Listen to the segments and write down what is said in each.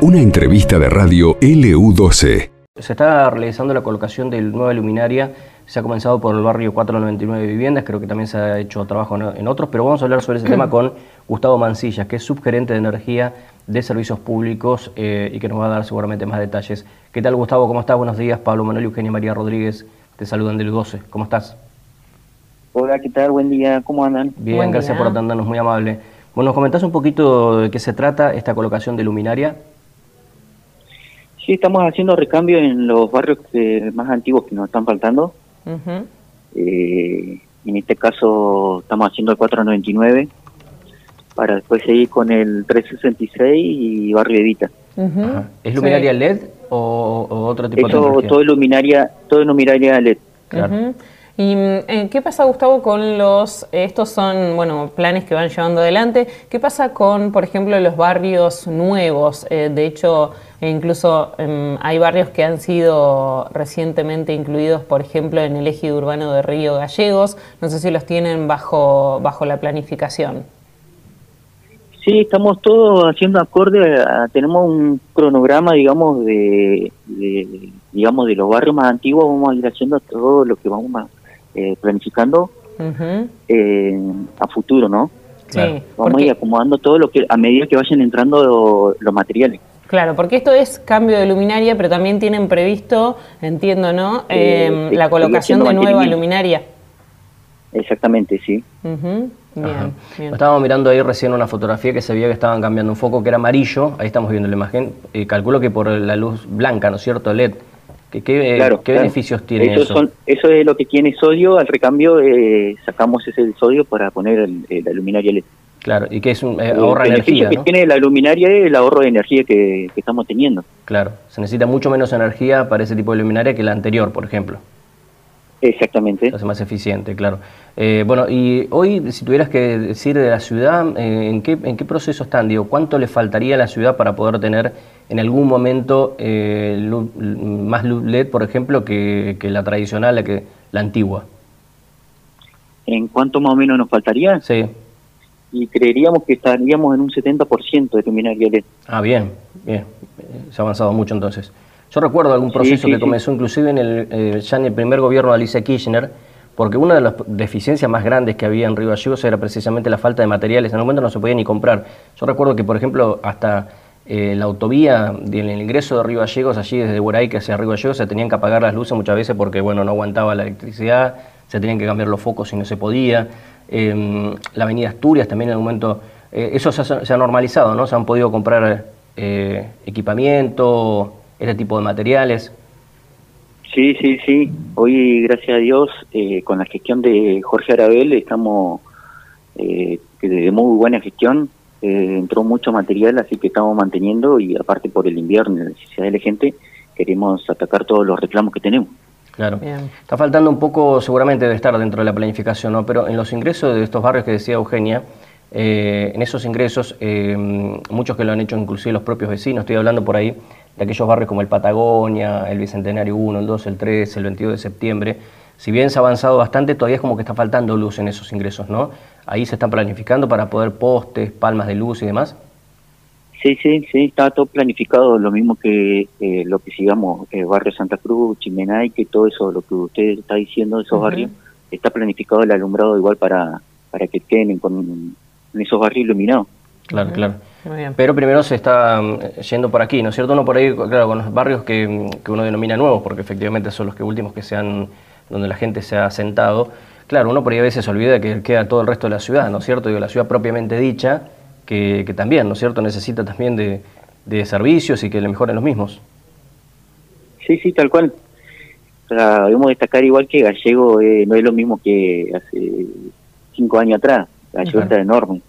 Una entrevista de radio LU12. Se está realizando la colocación de nueva luminaria. Se ha comenzado por el barrio 499 Viviendas, creo que también se ha hecho trabajo en otros, pero vamos a hablar sobre ese tema con Gustavo Mancillas, que es subgerente de energía de servicios públicos eh, y que nos va a dar seguramente más detalles. ¿Qué tal, Gustavo? ¿Cómo estás? Buenos días. Pablo Manuel y Eugenia María Rodríguez te saludan del 12. ¿Cómo estás? Hola, ¿qué tal? Buen día. ¿Cómo andan? Bien, gracias por atendernos, muy amable. Bueno, ¿nos comentás un poquito de qué se trata esta colocación de luminaria? Sí, estamos haciendo recambio en los barrios más antiguos que nos están faltando. Eh, en este caso estamos haciendo el 499 para después seguir con el 366 y Barrio Evita. ¿Es luminaria LED o, otro tipo de energía? Todo luminaria, todo luminaria LED. Claro. ¿Y eh, qué pasa, Gustavo, con los, estos son, bueno, planes que van llevando adelante, qué pasa con, por ejemplo, los barrios nuevos? Eh, de hecho, incluso em, hay barrios que han sido recientemente incluidos, por ejemplo, en el eje urbano de Río Gallegos, no sé si los tienen bajo, bajo la planificación. Sí, estamos todos haciendo acorde, tenemos un cronograma, digamos, de, digamos, de los barrios más antiguos, vamos a ir haciendo todo lo que vamos a eh, planificando eh, a futuro, ¿no? Sí, Vamos a ir acomodando todo lo que a medida que vayan entrando los materiales. Claro, porque esto es cambio de luminaria, pero también tienen previsto, entiendo, ¿no? Eh, la colocación de nueva luminaria. Exactamente, sí. Bien, Estábamos mirando ahí recién una fotografía que se veía que estaban cambiando un foco que era amarillo, ahí estamos viendo la imagen, y calculo que por la luz blanca, ¿no es cierto? LED. ¿Qué, qué, beneficios tiene eso? eso es lo que tiene sodio, al recambio eh, sacamos ese sodio para poner el, la luminaria LED. Claro, y que es un eh, ahorro de energía. que tiene la luminaria es el ahorro de energía que, estamos teniendo. Claro, se necesita mucho menos energía para ese tipo de luminaria que la anterior, por ejemplo. Exactamente. Se hace más eficiente, claro. Eh, bueno, y hoy, si tuvieras que decir de la ciudad, ¿en, qué, ¿en qué proceso están? Digo, ¿cuánto le faltaría a la ciudad para poder tener en algún momento eh, más luz LED, por ejemplo, que, la tradicional, la, que, la antigua. ¿En cuánto más o menos nos faltaría? Sí. Y creeríamos que estaríamos en un 70% de luminaria LED. Ah, bien, bien. Se ha avanzado mucho entonces. Yo recuerdo algún proceso que comenzó inclusive en el, eh, ya en el primer gobierno de Alicia Kirchner, porque una de las deficiencias más grandes que había en Río Gallegos era precisamente la falta de materiales. En el momento no se podía ni comprar. Yo recuerdo que, por ejemplo, hasta eh, la autovía del ingreso de Río Gallegos, allí desde Buraique hacia Río Gallegos, se tenían que apagar las luces muchas veces porque bueno, no aguantaba la electricidad, se tenían que cambiar los focos si no se podía. Em, la avenida Asturias también en el momento, eh, eso se ha, normalizado, ¿no? Se han podido comprar equipamiento, este tipo de materiales. Sí, sí, sí. Hoy, gracias a Dios, con la gestión de Jorge Arabel, estamos de muy buena gestión, eh, entró mucho material, así que estamos manteniendo y aparte por el invierno y la necesidad de la gente, queremos atacar todos los reclamos que tenemos. Claro. Está faltando un poco, seguramente de estar dentro de la planificación, ¿no? Pero en los ingresos de estos barrios que decía Eugenia, eh, en esos ingresos, eh, muchos que lo han hecho inclusive los propios vecinos, estoy hablando por ahí de aquellos barrios como el Patagonia, el Bicentenario 1, el 2, el 3, el 22 de septiembre, si bien se ha avanzado bastante, todavía es como que está faltando luz en esos ingresos, ¿no? Ahí se están planificando para poder postes, palmas de luz y demás. Sí, sí, sí, está todo planificado, lo mismo que eh, lo que sigamos, eh, Barrio Santa Cruz, Chimenay, que todo eso, lo que usted está diciendo de esos barrios, está planificado el alumbrado igual para, para que queden con, esos barrios iluminados. Claro, claro. Pero primero se está mm, yendo por aquí, ¿no es cierto? Uno por ahí, claro, con los barrios que, que uno denomina nuevos, porque efectivamente son los que últimos que se han donde la gente se ha sentado. Claro, uno por ahí a veces se olvida que queda todo el resto de la ciudad, ¿no es cierto? Digo, la ciudad propiamente dicha, que, también, ¿no es cierto?, necesita también de, servicios y que le mejoren los mismos. Sí, sí, tal cual. debemos destacar igual que Gallego eh, no es lo mismo que hace cinco años atrás. Gallego está enorme.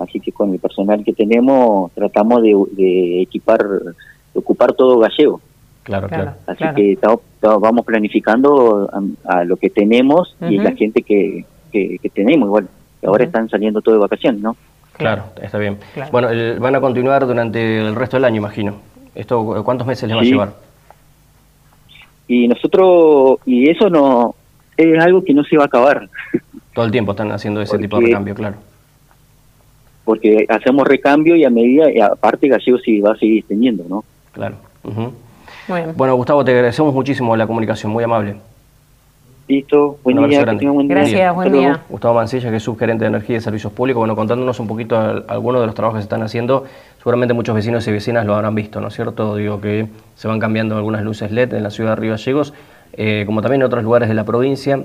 Así que con el personal que tenemos tratamos de, de equipar, de ocupar todo Gallego. Claro, claro. Así que vamos planificando a, lo que tenemos y la gente que, que, tenemos igual. ahora están saliendo todos de vacaciones, ¿no? Claro, está bien. Bueno, van a continuar durante el resto del año, imagino. ¿Esto cuántos meses les va a llevar? Y nosotros, y eso no es algo que no se va a acabar. Todo el tiempo están haciendo ese tipo de cambio, claro. Porque hacemos recambio y a medida, y aparte Gallego sí va a seguir extendiendo, ¿no? Claro. Bueno, Gustavo, te agradecemos muchísimo la comunicación, muy amable. Listo, buen día, Gracias, buen día. Gustavo Mancilla, que es subgerente de Energía y Servicios Públicos, bueno, contándonos un poquito algunos de los trabajos que se están haciendo, seguramente muchos vecinos y vecinas lo habrán visto, ¿no es cierto? Digo que se van cambiando algunas luces LED en la ciudad de Río Gallegos, eh, como también en otros lugares de la provincia.